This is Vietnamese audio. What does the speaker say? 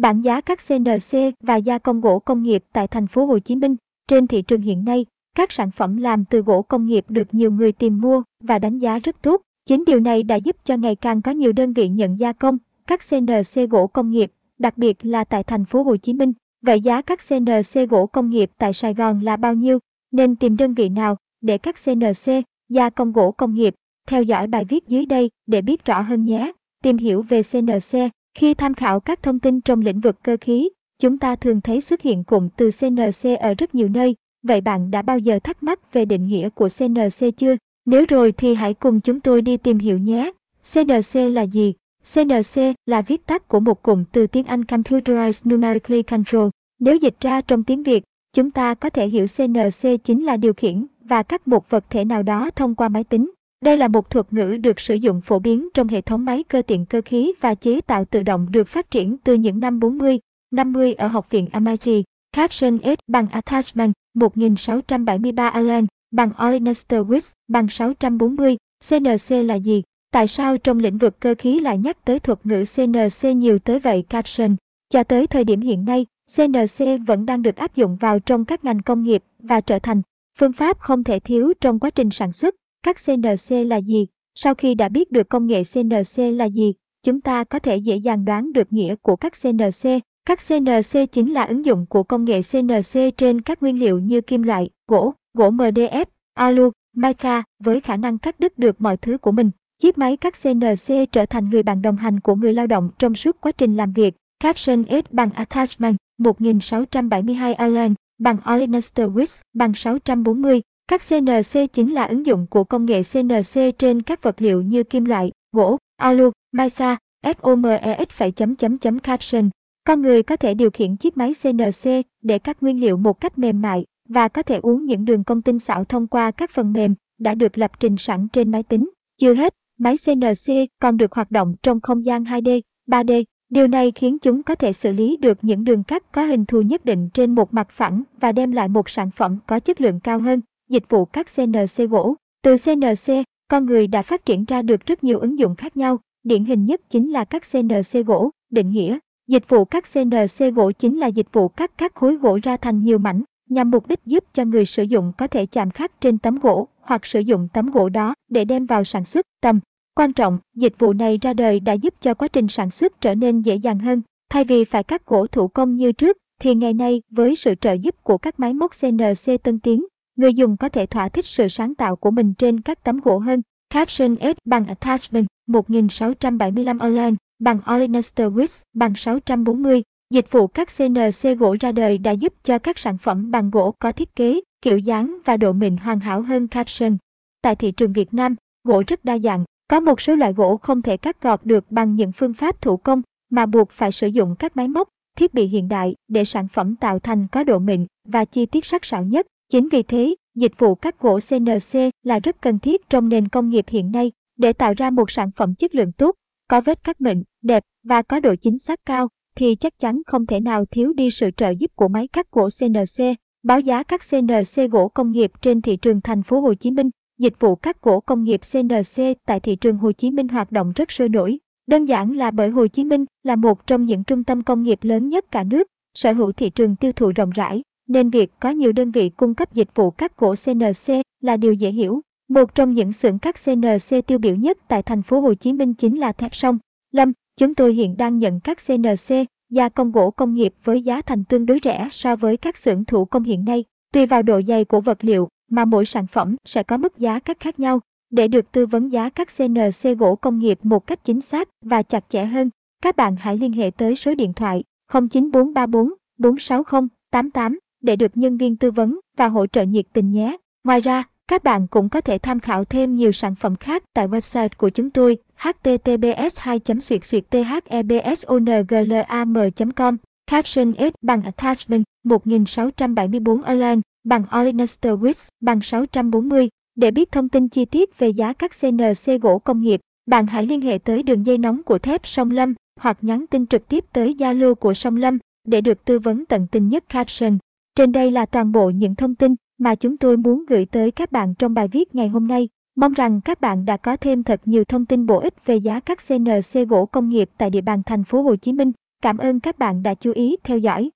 Bảng giá các CNC và gia công gỗ công nghiệp tại thành phố Hồ Chí Minh. Trên thị trường hiện nay, các sản phẩm làm từ gỗ công nghiệp được nhiều người tìm mua và đánh giá rất tốt. Chính điều này đã giúp cho ngày càng có nhiều đơn vị nhận gia công các CNC gỗ công nghiệp, đặc biệt là tại thành phố Hồ Chí Minh. Vậy giá các CNC gỗ công nghiệp tại Sài Gòn là bao nhiêu? Nên tìm đơn vị nào để các CNC, gia công gỗ công nghiệp? Theo dõi bài viết dưới đây để biết rõ hơn nhé. Tìm hiểu về CNC, khi tham khảo các thông tin trong lĩnh vực cơ khí, chúng ta thường thấy xuất hiện cụm từ CNC ở rất nhiều nơi. Vậy bạn đã bao giờ thắc mắc về định nghĩa của CNC chưa? Nếu rồi thì hãy cùng chúng tôi đi tìm hiểu nhé. CNC là gì? CNC là viết tắt của một cụm từ tiếng Anh Computerized Numerically Control. Nếu dịch ra trong tiếng Việt, chúng ta có thể hiểu CNC chính là điều khiển và cắt một vật thể nào đó thông qua máy tính. Đây là một thuật ngữ được sử dụng phổ biến trong hệ thống máy cơ tiện cơ khí và chế tạo tự động được phát triển từ những năm 40, 50 ở Học viện MIT. Caption S bằng Attachment 1673 Allen bằng Olenester Wix bằng 640. CNC là gì? Tại sao trong lĩnh vực cơ khí lại nhắc tới thuật ngữ CNC nhiều tới vậy Caption? Cho tới thời điểm hiện nay, CNC vẫn đang được áp dụng vào trong các ngành công nghiệp và trở thành phương pháp không thể thiếu trong quá trình sản xuất. Các CNC là gì? Sau khi đã biết được công nghệ CNC là gì, chúng ta có thể dễ dàng đoán được nghĩa của các CNC. Các CNC chính là ứng dụng của công nghệ CNC trên các nguyên liệu như kim loại, gỗ, gỗ MDF, alu, mica với khả năng cắt đứt được mọi thứ của mình. Chiếc máy cắt CNC trở thành người bạn đồng hành của người lao động trong suốt quá trình làm việc. Caption S bằng Attachment 1672 Allen bằng Olenester Wix bằng 640. Các CNC chính là ứng dụng của công nghệ CNC trên các vật liệu như kim loại, gỗ, alu, mica, FOMEX phải chấm chấm chấm caption. Con người có thể điều khiển chiếc máy CNC để cắt nguyên liệu một cách mềm mại và có thể uống những đường công tinh xảo thông qua các phần mềm đã được lập trình sẵn trên máy tính. Chưa hết, máy CNC còn được hoạt động trong không gian 2D, 3D. Điều này khiến chúng có thể xử lý được những đường cắt có hình thù nhất định trên một mặt phẳng và đem lại một sản phẩm có chất lượng cao hơn. Dịch vụ cắt CNC gỗ. Từ CNC, con người đã phát triển ra được rất nhiều ứng dụng khác nhau. Điển hình nhất chính là các CNC gỗ, định nghĩa. Dịch vụ cắt CNC gỗ chính là dịch vụ cắt các khối gỗ ra thành nhiều mảnh, nhằm mục đích giúp cho người sử dụng có thể chạm khắc trên tấm gỗ hoặc sử dụng tấm gỗ đó để đem vào sản xuất. Tầm quan trọng, dịch vụ này ra đời đã giúp cho quá trình sản xuất trở nên dễ dàng hơn. Thay vì phải cắt gỗ thủ công như trước, thì ngày nay với sự trợ giúp của các máy móc CNC tân tiến, người dùng có thể thỏa thích sự sáng tạo của mình trên các tấm gỗ hơn. Caption S bằng Attachment 1675 Online bằng Olenester Width bằng 640. Dịch vụ các CNC gỗ ra đời đã giúp cho các sản phẩm bằng gỗ có thiết kế, kiểu dáng và độ mịn hoàn hảo hơn Caption. Tại thị trường Việt Nam, gỗ rất đa dạng, có một số loại gỗ không thể cắt gọt được bằng những phương pháp thủ công mà buộc phải sử dụng các máy móc, thiết bị hiện đại để sản phẩm tạo thành có độ mịn và chi tiết sắc sảo nhất. Chính vì thế, dịch vụ cắt gỗ CNC là rất cần thiết trong nền công nghiệp hiện nay để tạo ra một sản phẩm chất lượng tốt, có vết cắt mịn, đẹp và có độ chính xác cao thì chắc chắn không thể nào thiếu đi sự trợ giúp của máy cắt gỗ CNC. Báo giá các CNC gỗ công nghiệp trên thị trường thành phố Hồ Chí Minh, dịch vụ cắt gỗ công nghiệp CNC tại thị trường Hồ Chí Minh hoạt động rất sôi nổi. Đơn giản là bởi Hồ Chí Minh là một trong những trung tâm công nghiệp lớn nhất cả nước, sở hữu thị trường tiêu thụ rộng rãi, nên việc có nhiều đơn vị cung cấp dịch vụ cắt gỗ CNC là điều dễ hiểu. Một trong những xưởng cắt CNC tiêu biểu nhất tại thành phố Hồ Chí Minh chính là Thép Sông. Lâm, chúng tôi hiện đang nhận các CNC, gia công gỗ công nghiệp với giá thành tương đối rẻ so với các xưởng thủ công hiện nay. Tùy vào độ dày của vật liệu mà mỗi sản phẩm sẽ có mức giá cắt khác nhau. Để được tư vấn giá các CNC gỗ công nghiệp một cách chính xác và chặt chẽ hơn, các bạn hãy liên hệ tới số điện thoại 0943446088 để được nhân viên tư vấn và hỗ trợ nhiệt tình nhé. Ngoài ra, các bạn cũng có thể tham khảo thêm nhiều sản phẩm khác tại website của chúng tôi https 2 thebsonglam com Caption S bằng Attachment 1674 online bằng Olenester Wix bằng 640. Để biết thông tin chi tiết về giá các CNC gỗ công nghiệp, bạn hãy liên hệ tới đường dây nóng của thép Sông Lâm hoặc nhắn tin trực tiếp tới Zalo của Sông Lâm để được tư vấn tận tình nhất caption. Trên đây là toàn bộ những thông tin mà chúng tôi muốn gửi tới các bạn trong bài viết ngày hôm nay. Mong rằng các bạn đã có thêm thật nhiều thông tin bổ ích về giá các CNC gỗ công nghiệp tại địa bàn thành phố Hồ Chí Minh. Cảm ơn các bạn đã chú ý theo dõi.